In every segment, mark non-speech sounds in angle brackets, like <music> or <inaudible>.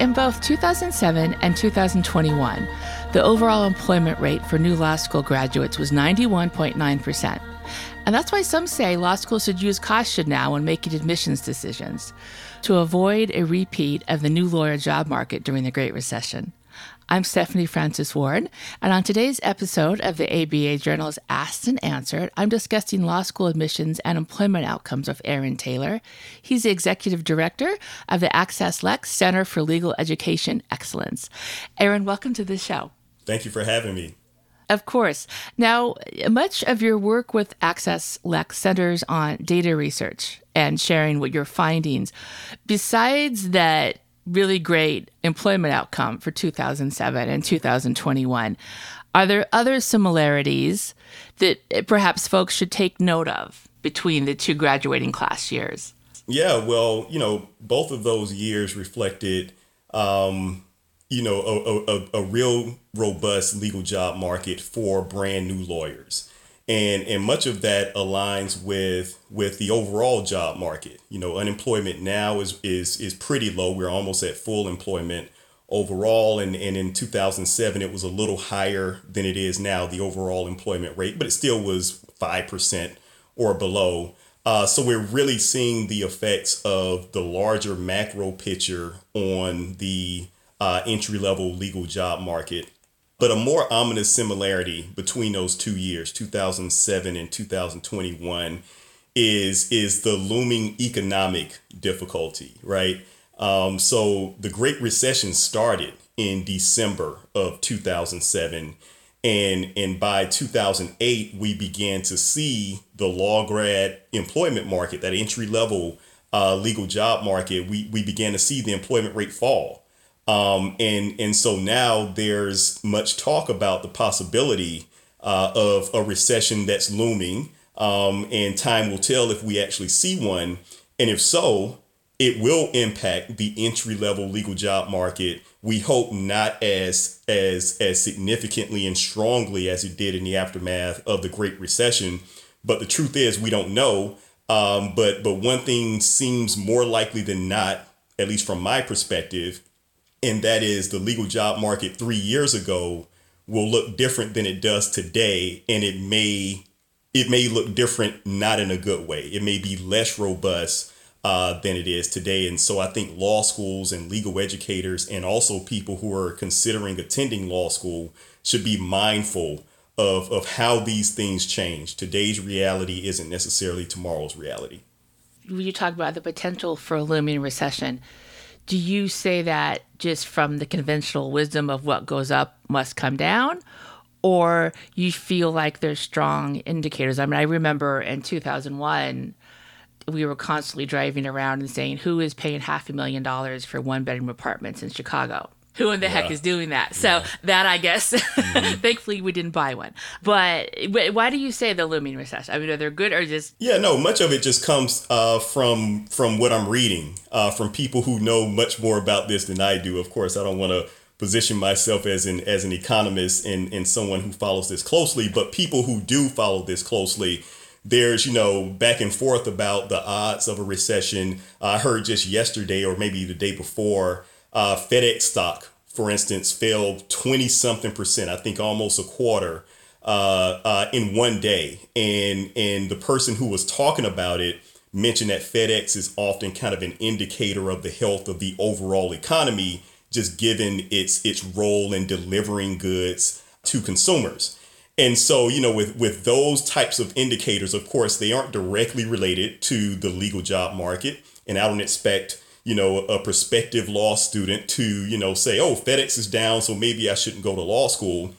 In both 2007 and 2021, the overall employment rate for new law school graduates was 91.9%. And that's why some say law schools should use caution now when making admissions decisions to avoid a repeat of the new lawyer job market during the Great Recession. I'm Stephanie Francis Ward, and on today's episode of the ABA Journal's Asked and Answered, I'm discussing law school admissions and employment outcomes of Aaron Taylor. He's the executive director of the AccessLex Center for Legal Education Excellence. Aaron, welcome to the show. Thank you for having me. Of course. Now, much of your work with AccessLex centers on data research and sharing what your findings. Besides that really great employment outcome for 2007 and 2021. Are there other similarities that perhaps folks should take note of between the two graduating class years? Yeah, well, you know, both of those years reflected, um, you know, a, a, a real robust legal job market for brand new lawyers and and much of that aligns with with the overall job market. You know, unemployment now is is is pretty low. We're almost at full employment overall, and and in 2007 it was a little higher than it is now, the overall employment rate, but it still was five percent or below. Uh, so we're really seeing the effects of the larger macro picture on the uh, entry level legal job market but a more ominous similarity between those two years, 2007 and 2021, is is the looming economic difficulty, right? Um, so the Great Recession started in December of 2007. And, and by 2008, we began to see the law grad employment market, that entry level uh, legal job market, we, we began to see the employment rate fall. Um, and and so now there's much talk about the possibility uh, of a recession that's looming, um, and time will tell if we actually see one, and if so, it will impact the entry level legal job market. We hope not as as as significantly and strongly as it did in the aftermath of the Great Recession, but the truth is we don't know. Um, but but one thing seems more likely than not, at least from my perspective, and that is the legal job market three years ago will look different than it does today and it may it may look different not in a good way. It may be less robust uh, than it is today. And so i think law schools and legal educators and also people who are considering attending law school should be mindful of, of how these things change. Today's reality isn't necessarily tomorrow's reality. You talk about the potential for a looming recession do you say that just from the conventional wisdom of what goes up must come down? Or you feel like there's strong indicators? I mean, I remember in 2001, we were constantly driving around and saying, who is paying half a million dollars for one bedroom apartments in Chicago? Who in the yeah. heck is doing that? So yeah. that I guess, <laughs> mm-hmm. thankfully we didn't buy one. But why do you say the looming recession? I mean, are they good or just? Yeah, no. Much of it just comes uh, from from what I'm reading uh, from people who know much more about this than I do. Of course, I don't want to position myself as an as an economist and and someone who follows this closely, but people who do follow this closely there's you know back and forth about the odds of a recession. I heard just yesterday or maybe the day before uh, FedEx stock, for instance, fell 20 something percent, I think almost a quarter uh, uh, in one day. And, and the person who was talking about it mentioned that FedEx is often kind of an indicator of the health of the overall economy, just given its, its role in delivering goods to consumers. And so, you know, with, with those types of indicators, of course, they aren't directly related to the legal job market. And I don't expect you know, a prospective law student to, you know, say, oh, FedEx is down, so maybe I shouldn't go to law school.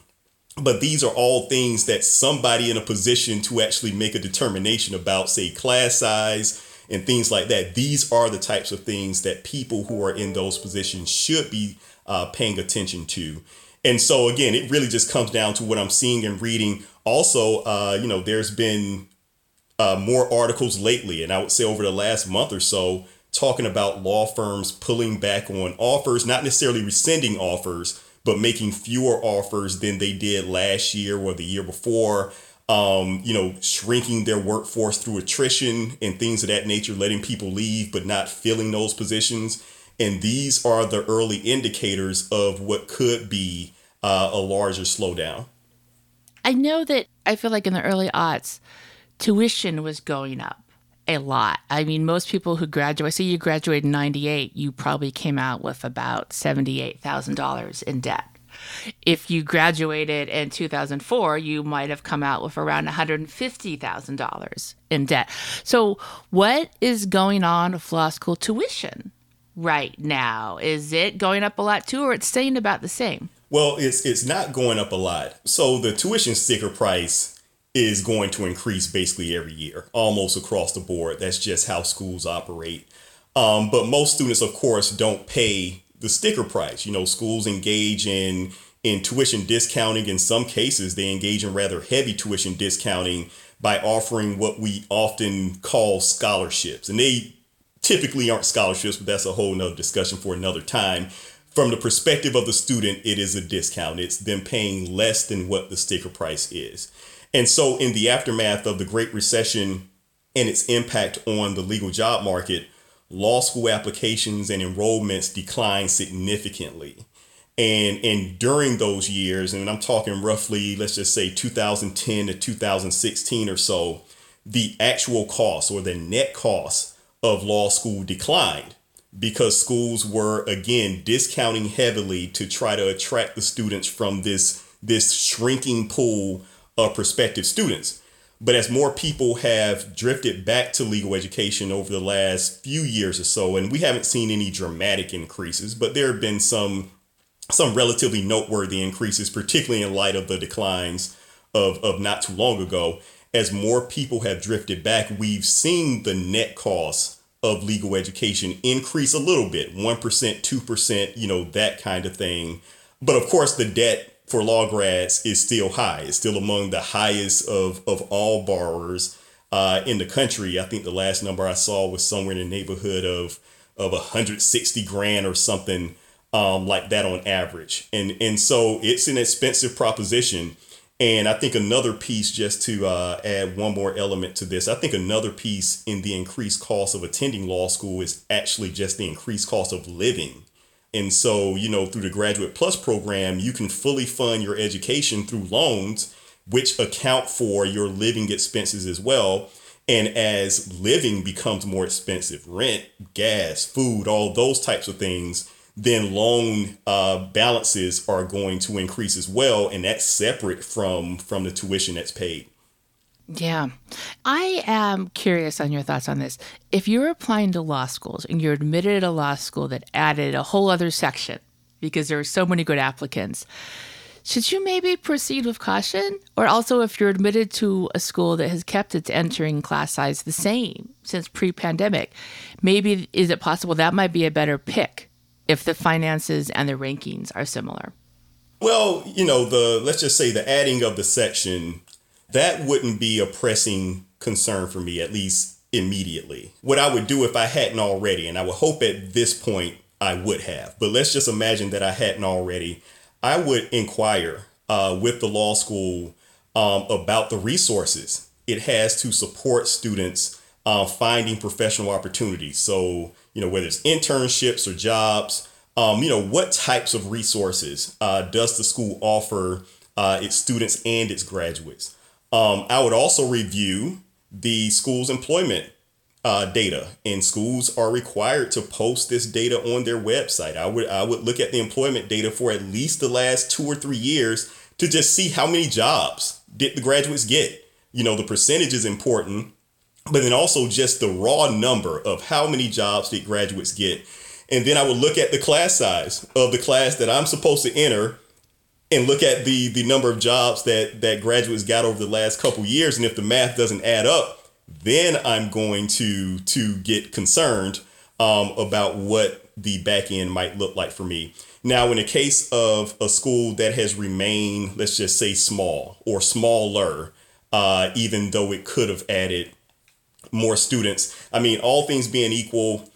But these are all things that somebody in a position to actually make a determination about, say, class size and things like that. These are the types of things that people who are in those positions should be uh, paying attention to. And so, again, it really just comes down to what I'm seeing and reading. Also, uh, you know, there's been uh, more articles lately, and I would say over the last month or so, talking about law firms pulling back on offers, not necessarily rescinding offers, but making fewer offers than they did last year or the year before. Um, you know, shrinking their workforce through attrition and things of that nature, letting people leave but not filling those positions. And these are the early indicators of what could be uh, a larger slowdown. I know that I feel like in the early aughts, tuition was going up a lot. I mean, most people who graduate, say you graduated in 98, you probably came out with about $78,000 in debt. If you graduated in 2004, you might have come out with around $150,000 in debt. So, what is going on with law school tuition right now? Is it going up a lot too, or it's staying about the same? Well, it's it's not going up a lot. So the tuition sticker price is going to increase basically every year, almost across the board. That's just how schools operate. Um, but most students, of course, don't pay the sticker price. You know, schools engage in in tuition discounting. In some cases, they engage in rather heavy tuition discounting by offering what we often call scholarships, and they typically aren't scholarships, but that's a whole nother discussion for another time from the perspective of the student, it is a discount. It's them paying less than what the sticker price is. And so, in the aftermath of the Great Recession and its impact on the legal job market, law school applications and enrollments declined significantly. And, and during those years, and I'm talking roughly, let's just say 2010 to 2016 or so, the actual cost or the net cost of law school declined because schools were again discounting heavily to try to attract the students from this this shrinking pool of prospective students. But as more people have drifted back to legal education over the last few years or so, and we haven't seen any dramatic increases, but there have been some some relatively noteworthy increases, particularly in light of the declines of, of not too long ago. As more people have drifted back, we've seen the net cost of legal education increase a little bit 1%, 2%, you know, that kind of thing. But of course, the debt for law grads is still high. It's still among the highest of, of all borrowers uh, in the country. I think the last number I saw was somewhere in the neighborhood of, of 160 grand or something um, like that on average. And, and so it's an expensive proposition and I think another piece, just to uh, add one more element to this, I think another piece in the increased cost of attending law school is actually just the increased cost of living. And so, you know, through the Graduate Plus program, you can fully fund your education through loans, which account for your living expenses as well. And as living becomes more expensive, rent, gas, food, all those types of things, then loan uh, balances are going to increase as well, and that's separate from from the tuition that's paid. Yeah. I am curious on your thoughts on this. If you're applying to law schools and you're admitted a law school that added a whole other section because there are so many good applicants, should you maybe proceed with caution? Or also, if you're admitted to a school that has kept its entering class size the same since pre pandemic, maybe is it possible that might be a better pick if the finances and the rankings are similar? Well, you know, the let's just say the adding of the section that wouldn't be a pressing concern for me at least immediately. What I would do if I hadn't already and I would hope at this point I would have. But let's just imagine that I hadn't already. I would inquire uh, with the law school um, about the resources it has to support students uh, finding professional opportunities. So you know, whether it's internships or jobs, um, you know, what types of resources uh, does the school offer uh, its students and its graduates? Um, I would also review the school's employment uh, data, and schools are required to post this data on their website. I would I would look at the employment data for at least the last two or three years to just see how many jobs did the graduates get. You know, the percentage is important, but then also just the raw number of how many jobs did graduates get. And then I would look at the class size of the class that I'm supposed to enter and look at the the number of jobs that that graduates got over the last couple years and if the math doesn't add up, then I'm going to to get concerned um, about what the back end might look like for me. Now, in the case of a school that has remained, let's just say small or smaller, uh, even though it could have added more students. I mean, all things being equal,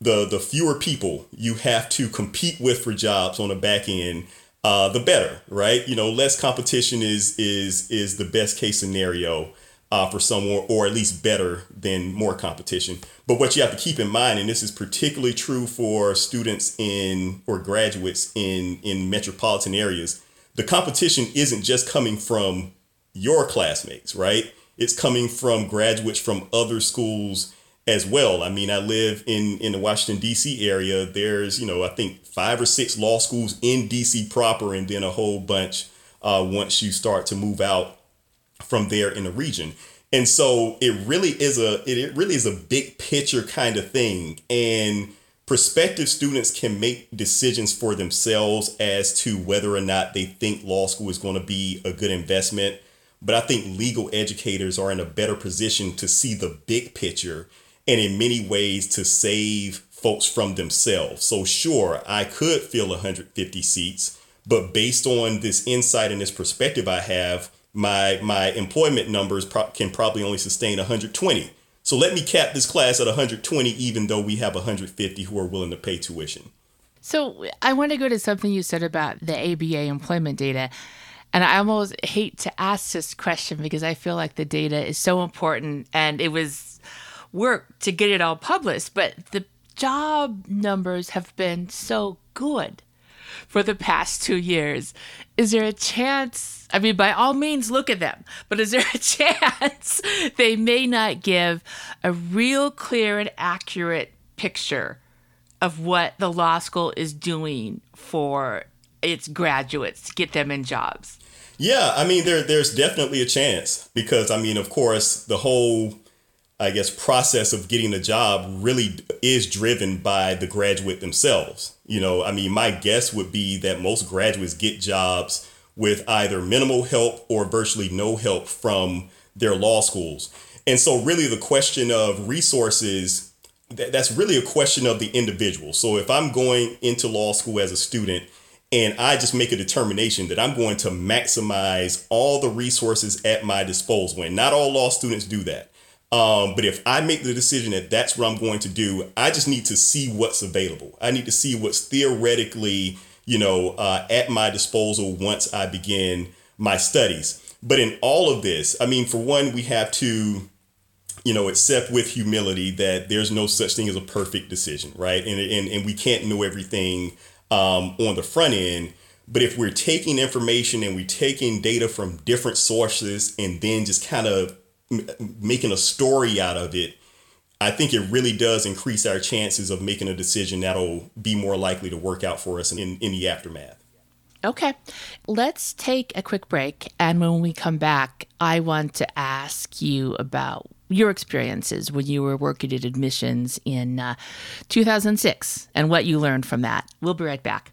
the the fewer people you have to compete with for jobs on the back end, uh, the better, right? You know, less competition is is is the best case scenario. uh, for someone, or at least better than more competition. But what you have to keep in mind, and this is particularly true for students in or graduates in in metropolitan areas, the competition isn't just coming from your classmates, right? It's coming from graduates from other schools as well. I mean, I live in in the Washington D.C. area. There's you know I think five or six law schools in D.C. proper, and then a whole bunch uh, once you start to move out from there in the region. And so it really is a it really is a big picture kind of thing. And prospective students can make decisions for themselves as to whether or not they think law school is going to be a good investment. But I think legal educators are in a better position to see the big picture and in many ways to save folks from themselves. So sure, I could fill 150 seats, but based on this insight and this perspective I have, my my employment numbers pro- can probably only sustain 120. So let me cap this class at 120, even though we have 150 who are willing to pay tuition. So I want to go to something you said about the ABA employment data. And I almost hate to ask this question because I feel like the data is so important and it was work to get it all published, but the job numbers have been so good for the past two years. Is there a chance? I mean, by all means, look at them, but is there a <laughs> chance they may not give a real clear and accurate picture of what the law school is doing for its graduates to get them in jobs? Yeah, I mean, there there's definitely a chance because I mean, of course, the whole I guess process of getting a job really is driven by the graduate themselves. You know, I mean, my guess would be that most graduates get jobs with either minimal help or virtually no help from their law schools. And so really the question of resources that's really a question of the individual. So if I'm going into law school as a student and I just make a determination that I'm going to maximize all the resources at my disposal, and not all law students do that. Um, but if I make the decision that that's what I'm going to do, I just need to see what's available. I need to see what's theoretically, you know, uh, at my disposal once I begin my studies. But in all of this, I mean, for one, we have to, you know, accept with humility that there's no such thing as a perfect decision, right? And and, and we can't know everything um, on the front end. But if we're taking information and we're taking data from different sources and then just kind of making a story out of it, I think it really does increase our chances of making a decision that'll be more likely to work out for us in, in the aftermath. Okay, let's take a quick break. And when we come back, I want to ask you about your experiences when you were working at admissions in uh, 2006 and what you learned from that. We'll be right back.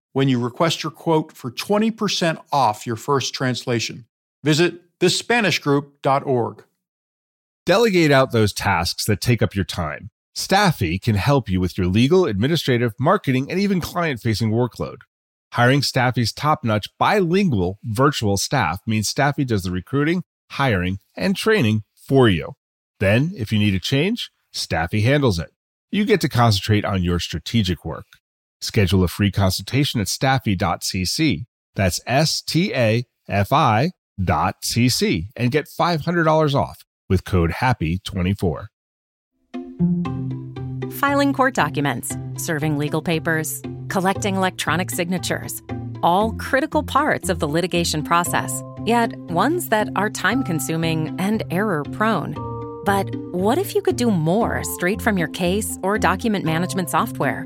when you request your quote for 20% off your first translation. Visit thespanishgroup.org. Delegate out those tasks that take up your time. Staffy can help you with your legal, administrative, marketing, and even client facing workload. Hiring Staffy's top notch bilingual virtual staff means Staffy does the recruiting, hiring, and training for you. Then, if you need a change, Staffy handles it. You get to concentrate on your strategic work. Schedule a free consultation at staffy.cc. That's S T A F I dot cc and get $500 off with code HAPPY24. Filing court documents, serving legal papers, collecting electronic signatures, all critical parts of the litigation process, yet ones that are time consuming and error prone. But what if you could do more straight from your case or document management software?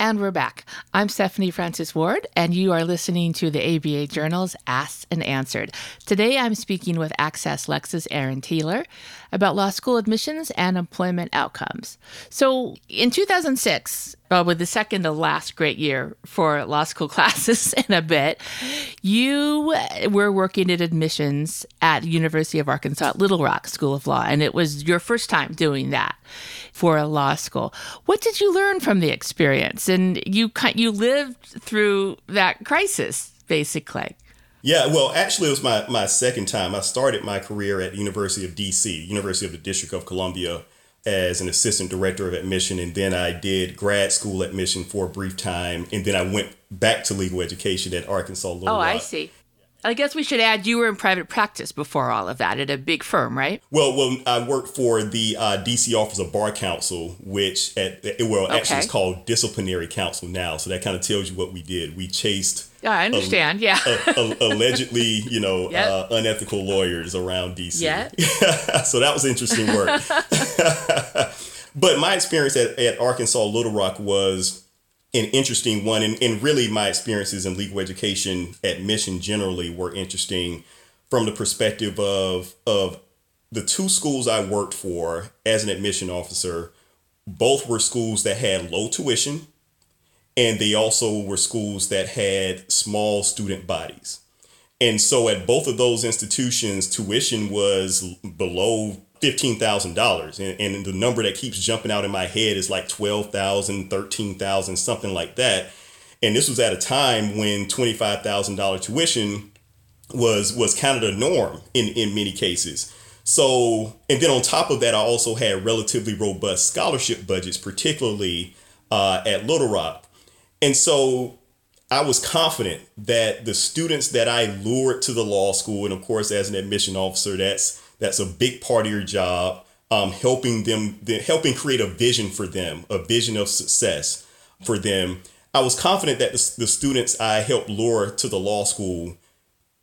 And we're back. I'm Stephanie Francis Ward, and you are listening to the ABA Journal's Asked and Answered. Today I'm speaking with AccessLex's Aaron Taylor about law school admissions and employment outcomes. So in 2006, probably the second to last great year for law school <laughs> classes in a bit, you were working at admissions at University of Arkansas Little Rock School of Law, and it was your first time doing that for a law school. What did you learn from the experience? And you you lived through that crisis basically. Yeah, well, actually, it was my, my second time. I started my career at the University of DC, University of the District of Columbia, as an assistant director of admission. And then I did grad school admission for a brief time. And then I went back to legal education at Arkansas Little Oh, Rock. I see. I guess we should add you were in private practice before all of that at a big firm, right? Well, well, I worked for the uh, DC Office of Bar Counsel, which at well, actually Okay. it's called Disciplinary Counsel now. So that kind of tells you what we did. We chased I understand. yeah. uh, uh, allegedly, you know, <laughs> Yep. uh, unethical lawyers around DC. Yeah. <laughs> so that was interesting work. <laughs> but my experience at, at Arkansas Little Rock was an interesting one. And, and really, my experiences in legal education admission generally were interesting from the perspective of, of the two schools I worked for as an admission officer. Both were schools that had low tuition, and they also were schools that had small student bodies. And so at both of those institutions, tuition was below $15,000. And, and the number that keeps jumping out in my head is like 12,000, 13,000, something like that. And this was at a time when $25,000 tuition was was kind of the norm in, in many cases. So, and then on top of that, I also had relatively robust scholarship budgets, particularly uh, at Little Rock. And so I was confident that the students that I lured to the law school, and of course, as an admission officer, that's that's a big part of your job, um, helping them, the, helping create a vision for them, a vision of success for them. I was confident that the, the students I helped lure to the law school,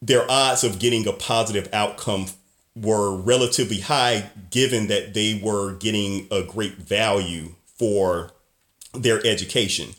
their odds of getting a positive outcome were relatively high, given that they were getting a great value for their education.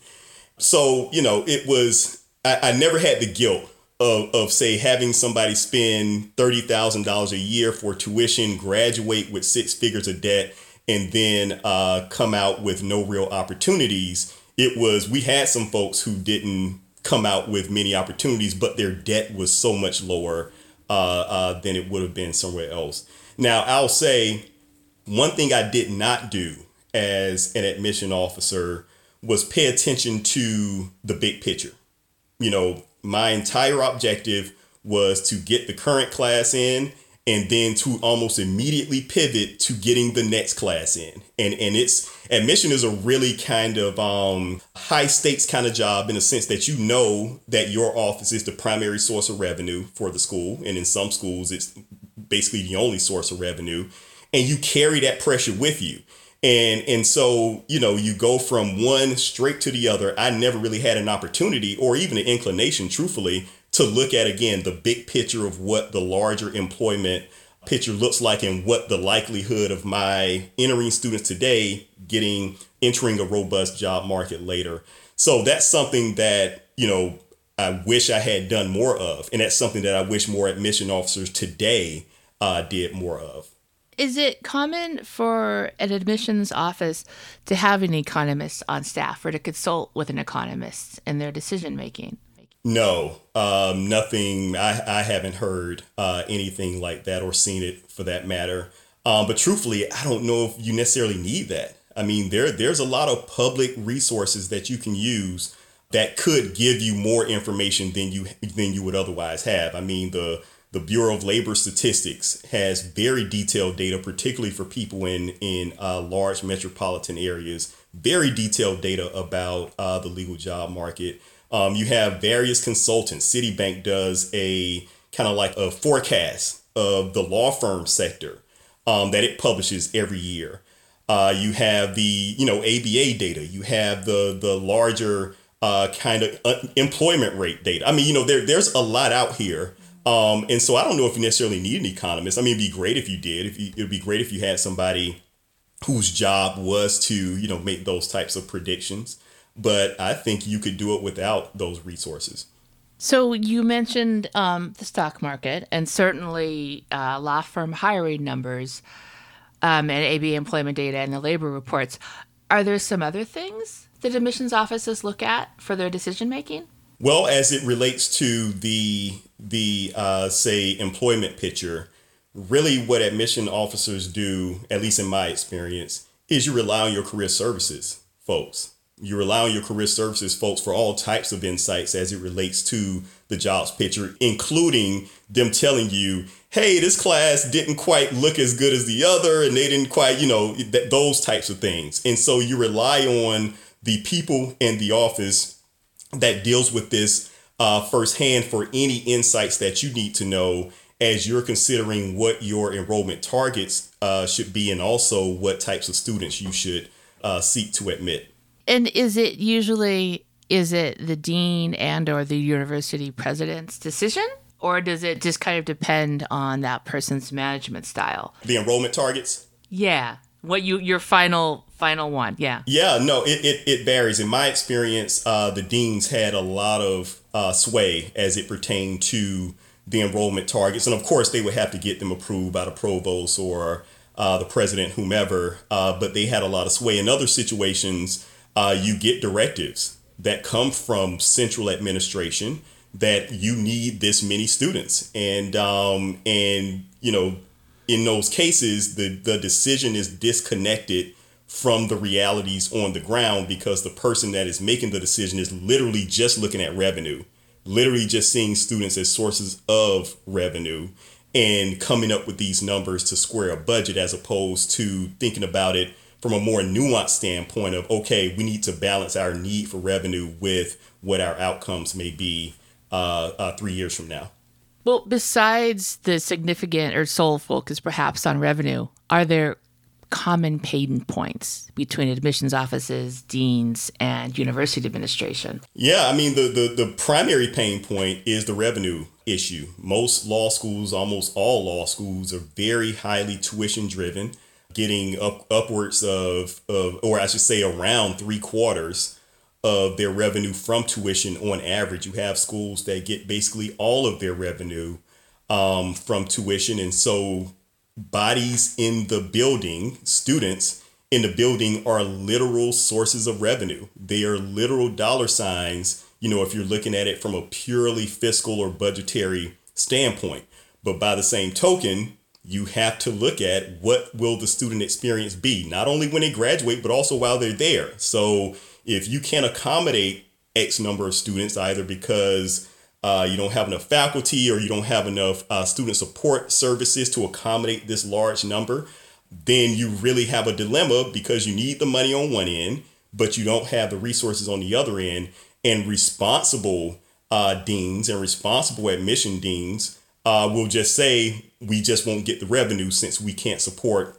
So, you know, it was, I, I never had the guilt of, of, say, having somebody spend $30,000 a year for tuition, graduate with six figures of debt, and then uh, come out with no real opportunities. It was, we had some folks who didn't come out with many opportunities, but their debt was so much lower uh, uh, than it would have been somewhere else. Now, I'll say one thing I did not do as an admission officer was pay attention to the big picture. You know, my entire objective was to get the current class in and then to almost immediately pivot to getting the next class in. And and it's admission is a really kind of um, high stakes kind of job in the sense that you know that your office is the primary source of revenue for the school, and in some schools it's basically the only source of revenue, and you carry that pressure with you. And and so, you know, you go from one straight to the other. I never really had an opportunity or even an inclination, truthfully, to look at again the big picture of what the larger employment picture looks like and what the likelihood of my entering students today getting entering a robust job market later. So that's something that, you know, I wish I had done more of. And that's something that I wish more admission officers today uh, did more of. Is it common for an admissions office to have an economist on staff or to consult with an economist in their decision making? No, um, nothing. I, I haven't heard uh, anything like that or seen it for that matter. Um, but truthfully, I don't know if you necessarily need that. I mean, there there's a lot of public resources that you can use that could give you more information than you than you would otherwise have. I mean, the the Bureau of Labor Statistics has very detailed data, particularly for people in in uh, large metropolitan areas. Very detailed data about uh, the legal job market. Um, you have various consultants. Citibank does a kind of like a forecast of the law firm sector um, that it publishes every year. Uh, you have the you know ABA data. You have the the larger uh, kind of uh, employment rate data. I mean, you know, there there's a lot out here. Um, and so I don't know if you necessarily need an economist. I mean, it'd be great if you did. If you, it'd be great if you had somebody whose job was to you know make those types of predictions. but I think you could do it without those resources. So you mentioned um, the stock market and certainly uh, law firm hiring numbers um, and ABA employment data and the labor reports. Are there some other things that admissions offices look at for their decision making? Well, as it relates to the the uh, say employment picture, really what admission officers do, at least in my experience, is you rely on your career services folks. You rely on your career services folks for all types of insights as it relates to the jobs picture, including them telling you, hey, this class didn't quite look as good as the other, and they didn't quite, you know, th- those types of things. And so you rely on the people in the office that deals with this uh, firsthand for any insights that you need to know as you're considering what your enrollment targets uh, should be and also what types of students you should uh, seek to admit. And is it usually is it the dean and or the university president's decision or does it just kind of depend on that person's management style? The enrollment targets? Yeah. What you your final final one? Yeah. Yeah, no, it it, it varies. In my experience, uh, the deans had a lot of uh, sway as it pertained to the enrollment targets, and of course, they would have to get them approved by the provost or uh, the president, whomever. Uh, but they had a lot of sway. In other situations, uh, you get directives that come from central administration that you need this many students, and um, and you know in those cases, the, the decision is disconnected from the realities on the ground because the person that is making the decision is literally just looking at revenue, literally just seeing students as sources of revenue and coming up with these numbers to square a budget as opposed to thinking about it from a more nuanced standpoint of okay, we need to balance our need for revenue with what our outcomes may be uh, uh, three years from now. Well, besides the significant or sole focus perhaps on revenue, are there common pain points between admissions offices, deans, and university administration? Yeah, I mean, the, the, the primary pain point is the revenue issue. Most law schools, almost all law schools, are very highly tuition driven, getting up upwards of, of or I should say around three quarters of their revenue from tuition on average. You have schools that get basically all of their revenue um, from tuition. And so bodies in the building, students in the building are literal sources of revenue. They are literal dollar signs, you know, if you're looking at it from a purely fiscal or budgetary standpoint. But by the same token, you have to look at what will the student experience be, not only when they graduate, but also while they're there. So if you can't accommodate X number of students, either because uh, you don't have enough faculty or you don't have enough uh, student support services to accommodate this large number, then you really have a dilemma because you need the money on one end, but you don't have the resources on the other end. And responsible uh, deans and responsible admission deans uh, will just say, we just won't get the revenue since we can't support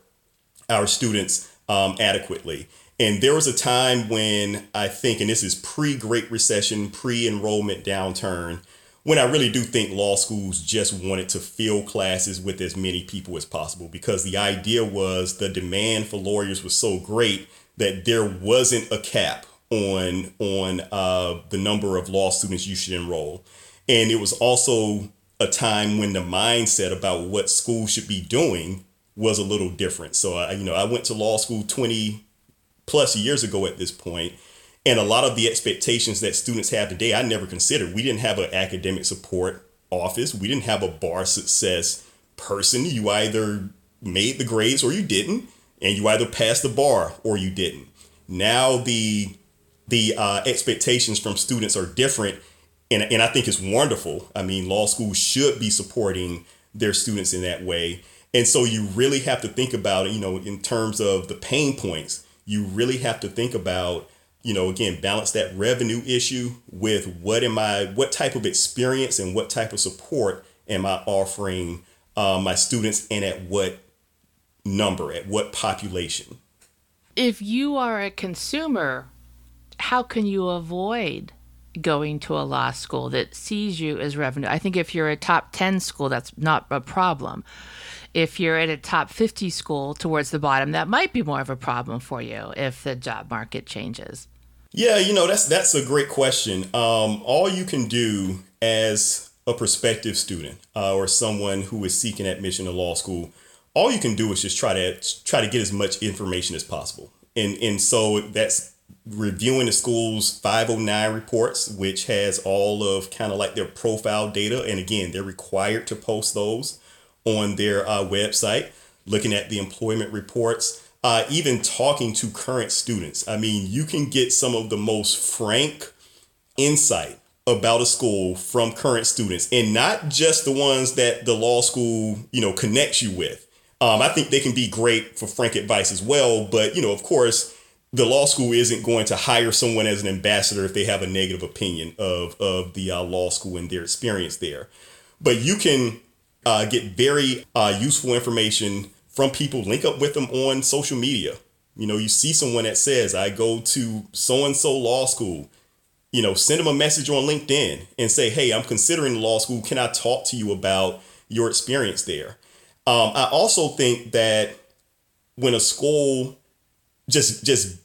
our students um, adequately. And there was a time when I think, and this is pre Great Recession, pre enrollment downturn, when I really do think law schools just wanted to fill classes with as many people as possible because the idea was the demand for lawyers was so great that there wasn't a cap on on uh, the number of law students you should enroll. And it was also a time when the mindset about what school should be doing was a little different. So I, you know, I went to law school 20 plus years ago at this. And a lot of the expectations that students have today, I never considered. We didn't have an academic support office. We didn't have a bar success person. You either made the grades or you didn't, and you either passed the bar or you didn't. Now the the uh, expectations from students are different, and and I think it's wonderful. I mean, law schools should be supporting their students in that way, and so you really have to think about it. You know, in terms of the pain points you really have to think about you know again balance that revenue issue with what am i what type of experience and what type of support am i offering uh, my students and at what number at what population? If you are a consumer how can you avoid going to a law school that sees you as revenue? I think if you're a top 10 school that's not a problem if you're at a top 50 school towards the bottom, that might be more of a problem for you if the job market changes. Yeah, you know that's that's a great question. Um, all you can do as a prospective student uh, or someone who is seeking admission to law school, all you can do is just try to try to get as much information as possible. And and so that's reviewing the school's 509 reports, which has all of kind of like their profile data. And again, they're required to post those on their uh, website, looking at the employment reports, uh, even talking to current students. I mean, you can get some of the most frank insight about a school from current students and not just the ones that the law school, you know, connects you with. Um, I think they can be great for frank advice as well. But, you know, of course, the law school isn't going to hire someone as an ambassador if they have a negative opinion of, of the uh, law school and their experience there. But you can uh, get very uh, useful information from people, link up with them on social media. You know, you see someone that says, I go to so and so law school you know, send them a message on LinkedIn and say, hey, I'm considering law school. Can I talk to you about your experience there? Um, I also think that when a school just just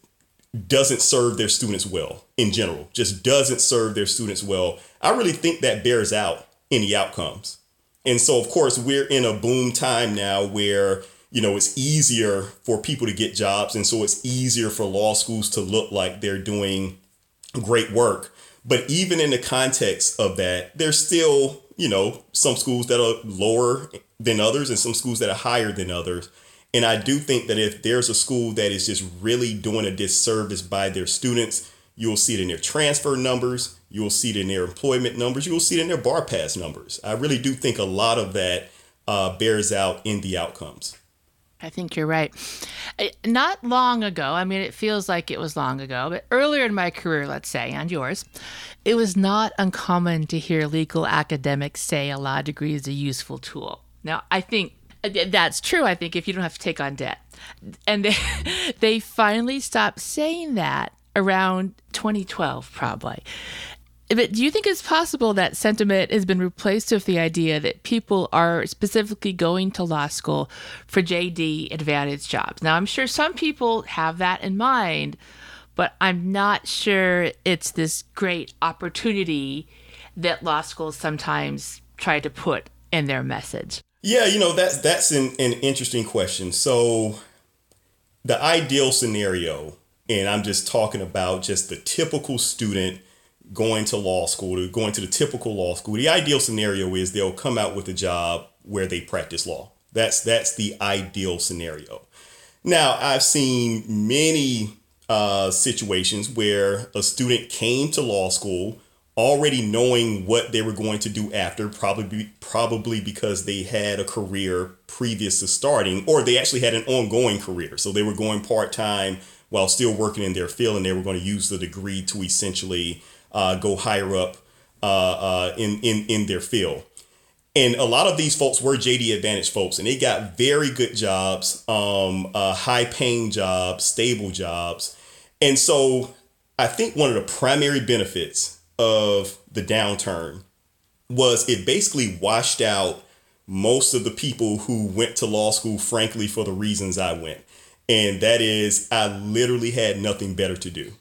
doesn't serve their students well in general, just doesn't serve their students well, I really think that bears out in the outcomes. And so, of course, we're in a boom time now where you know it's easier for people to get jobs, and so it's easier for law schools to look like they're doing great work. But even in the context of that, there's still, you know, some schools that are lower than others and some schools that are higher than others. And I do think that if there's a school that is just really doing a disservice by their students, you'll see it in their transfer numbers, you'll see it in their employment numbers, you'll see it in their bar pass numbers. I really do think a lot of that uh, bears out in the outcomes. I think you're right. Not long ago, I mean, it feels like it was long ago, but earlier in my career, let's say, and yours, it was not uncommon to hear legal academics say a law degree is a useful tool. Now, I think that's true. I think if you don't have to take on debt. And they, <laughs> they finally stopped saying that around 2012, probably. But do you think it's possible that sentiment has been replaced with the idea that people are specifically going to law school for JD advantage jobs? Now, I'm sure some people have that in mind, but I'm not sure it's this great opportunity that law schools sometimes try to put in their message. Yeah, you know, that's that's an, an interesting question. So the ideal scenario, and I'm just talking about just the typical student going to law school, to going to the typical law school. The ideal scenario is they'll come out with a job where they practice law. That's that's the ideal scenario. Now, I've seen many uh, situations where a student came to law school already knowing what they were going to do after, probably probably because they had a career previous to starting, or they actually had an ongoing career. So they were going part time while still working in their field, and they were going to use the degree to essentially uh, go higher up uh, uh, in, in, in their field. And a lot of these folks were JD Advantage folks, and they got very good jobs, um, uh, high paying jobs, stable jobs. And so I think one of the primary benefits of the downturn was it basically washed out most of the people who went to law school, frankly, for the reasons I went. And that is, I literally had nothing better to do.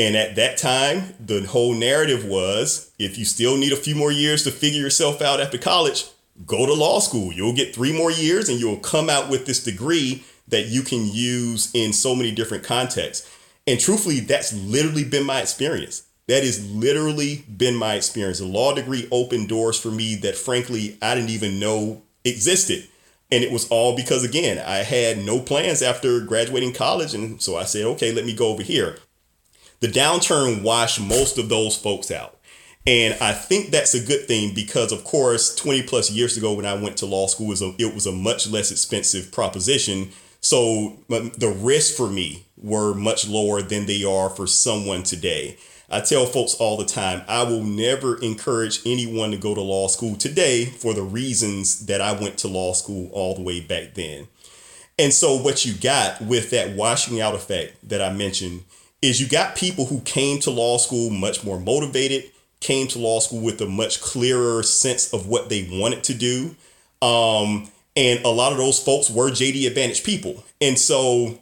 And at that time, the whole narrative was if you still need a few more years to figure yourself out after college, go to law school. You'll get three more years and you'll come out with this degree that you can use in so many different contexts. And truthfully, that's literally been my experience. That has literally been my experience. A law degree opened doors for me that, frankly, I didn't even know existed. And it was all because, again, I had no plans after graduating college. And so I said, okay, let me go over here the downturn washed most of those folks out. And I think that's a good thing because, of course, 20 plus years ago when I went to law school, it was a, it was a much less expensive proposition. So um, the risks for me were much lower than they are for someone today. I tell folks all the time, I will never encourage anyone to go to law school today for the reasons that I went to law school all the way back then. And so, what you got with that washing out effect that I mentioned is you got people who came to law school much more motivated, came to law school with a much clearer sense of what they wanted to do. Um, and a lot of those folks were JD Advantage people. And so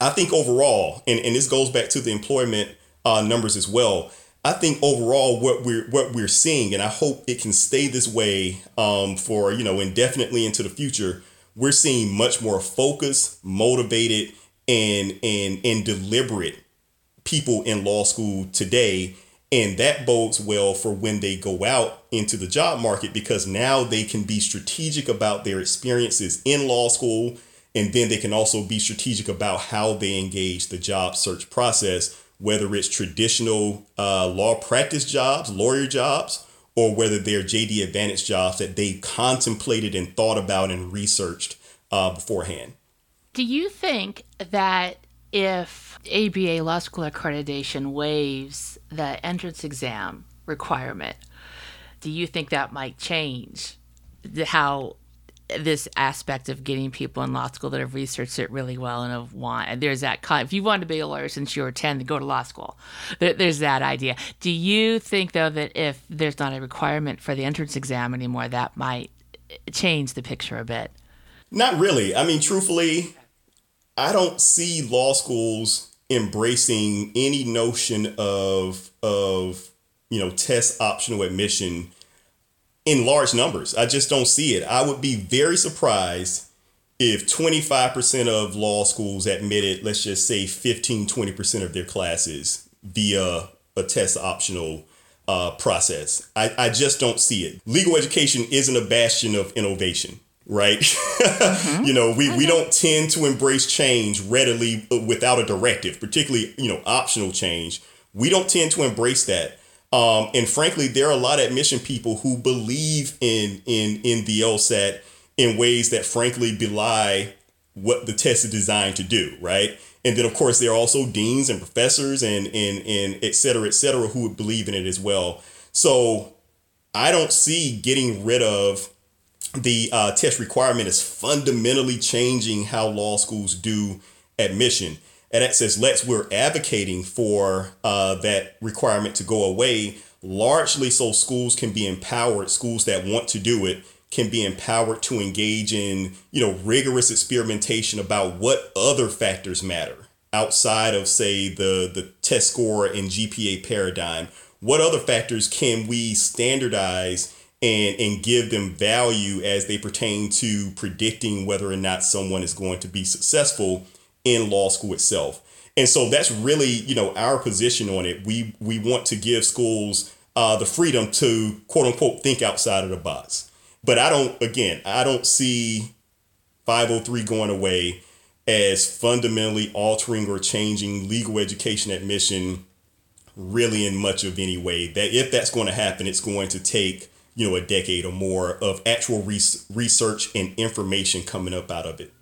I think overall, and, and this goes back to the employment uh, numbers as well. I think overall what we're what we're seeing, and I hope it can stay this way um, for you know indefinitely into the future. We're seeing much more focused, motivated, and and and deliberate people in law school today and that bodes well for when they go out into the job market because now they can be strategic about their experiences in law school. And then they can also be strategic about how they engage the job search process, whether it's traditional uh, law practice jobs, lawyer jobs, or whether they're JD Advantage jobs that they contemplated and thought about and researched uh, beforehand. Do you think that if ABA law school accreditation waives the entrance exam requirement, do you think that might change how this aspect of getting people in law school that have researched it really well and have want and there's that kind if you want to be a lawyer since you were 10 to go to law school. There, there's that idea. Do you think though that if there's not a requirement for the entrance exam anymore that might change the picture a bit? Not really. I mean truthfully i don't see law schools embracing any notion of of you know test optional admission in large numbers. I just don't see it. I would be very surprised if 25% of law schools admitted, let's just say 15, 20% of their classes via a test optional uh, process. I, I just don't see it. Legal education isn't a bastion of innovation right? <laughs> Mm-hmm. you know, we, we don't tend to embrace change readily uh, without a directive, particularly, you know, optional change. We don't tend to embrace that. Um, and frankly, there are a lot of admission people who believe in in in the LSAT in ways that frankly belie what the test is designed to do, right? And then of course there are also deans and professors and and and et cetera, et cetera, who would believe in it as well. So I don't see getting rid of the uh, test requirement is fundamentally changing how law schools do admission. And AccessLex we're advocating for uh, that requirement to go away, largely so schools can be empowered. Schools that want to do it can be empowered to engage in you know rigorous experimentation about what other factors matter outside of say the the test score and GPA paradigm. What other factors can we standardize? And and give them value as they pertain to predicting whether or not someone is going to be successful in law school itself. And so that's really, you know, our position on it. We we want to give schools uh, the freedom to quote unquote think outside of the box. But I don't again, I don't see 503 going away as fundamentally altering or changing legal education admission really in much of any way. That if that's going to happen, it's going to take you know a decade or more of actual research and information coming up out of it.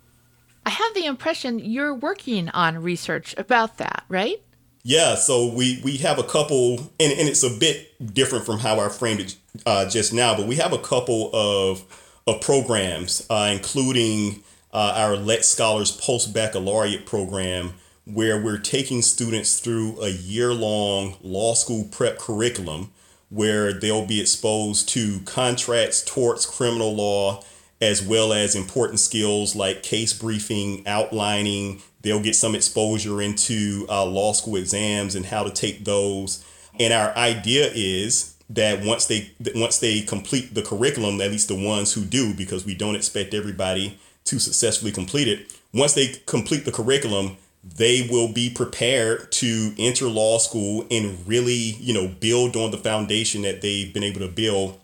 I have the impression you're working on research about that, right? Yeah, so we we have a couple, and, and it's a bit different from how I framed it uh, just now, but we have a couple of of programs, uh, including uh, our Lex Scholars Post Baccalaureate program, where we're taking students through a year long law school prep curriculum where they'll be exposed to contracts, torts, criminal law, as well as important skills like case briefing, outlining. They'll get some exposure into uh, law school exams and how to take those. And our idea is that once they once they complete the curriculum, at least the ones who do, because we don't expect everybody to successfully complete it. Once they complete the curriculum, they will be prepared to enter law school and really, you know, build on the foundation that they've been able to build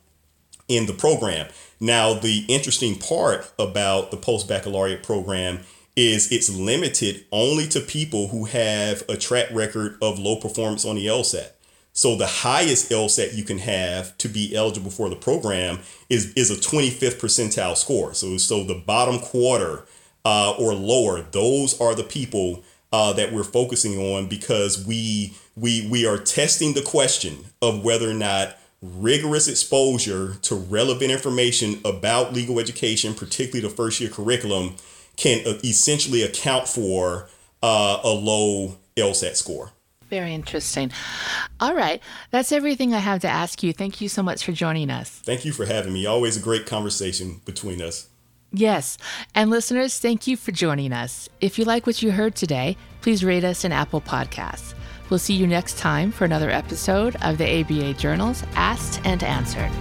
in the program. Now, the interesting part about the post baccalaureate program is it's limited only to people who have a track record of low performance on the LSAT. So the highest LSAT you can have to be eligible for the program is is a 25th percentile score. So so the bottom quarter uh, or lower, those are the people uh, that we're focusing on because we we we are testing the question of whether or not rigorous exposure to relevant information about legal education, particularly the first year curriculum, can uh, essentially account for uh, a low LSAT score. Very interesting. All right. That's everything I have to ask you. Thank you so much for joining us. Thank you for having me. Always a great conversation between us. Yes. And listeners, thank you for joining us. If you like what you heard today, please rate us in Apple Podcasts. We'll see you next time for another episode of the ABA Journal's Asked and Answered.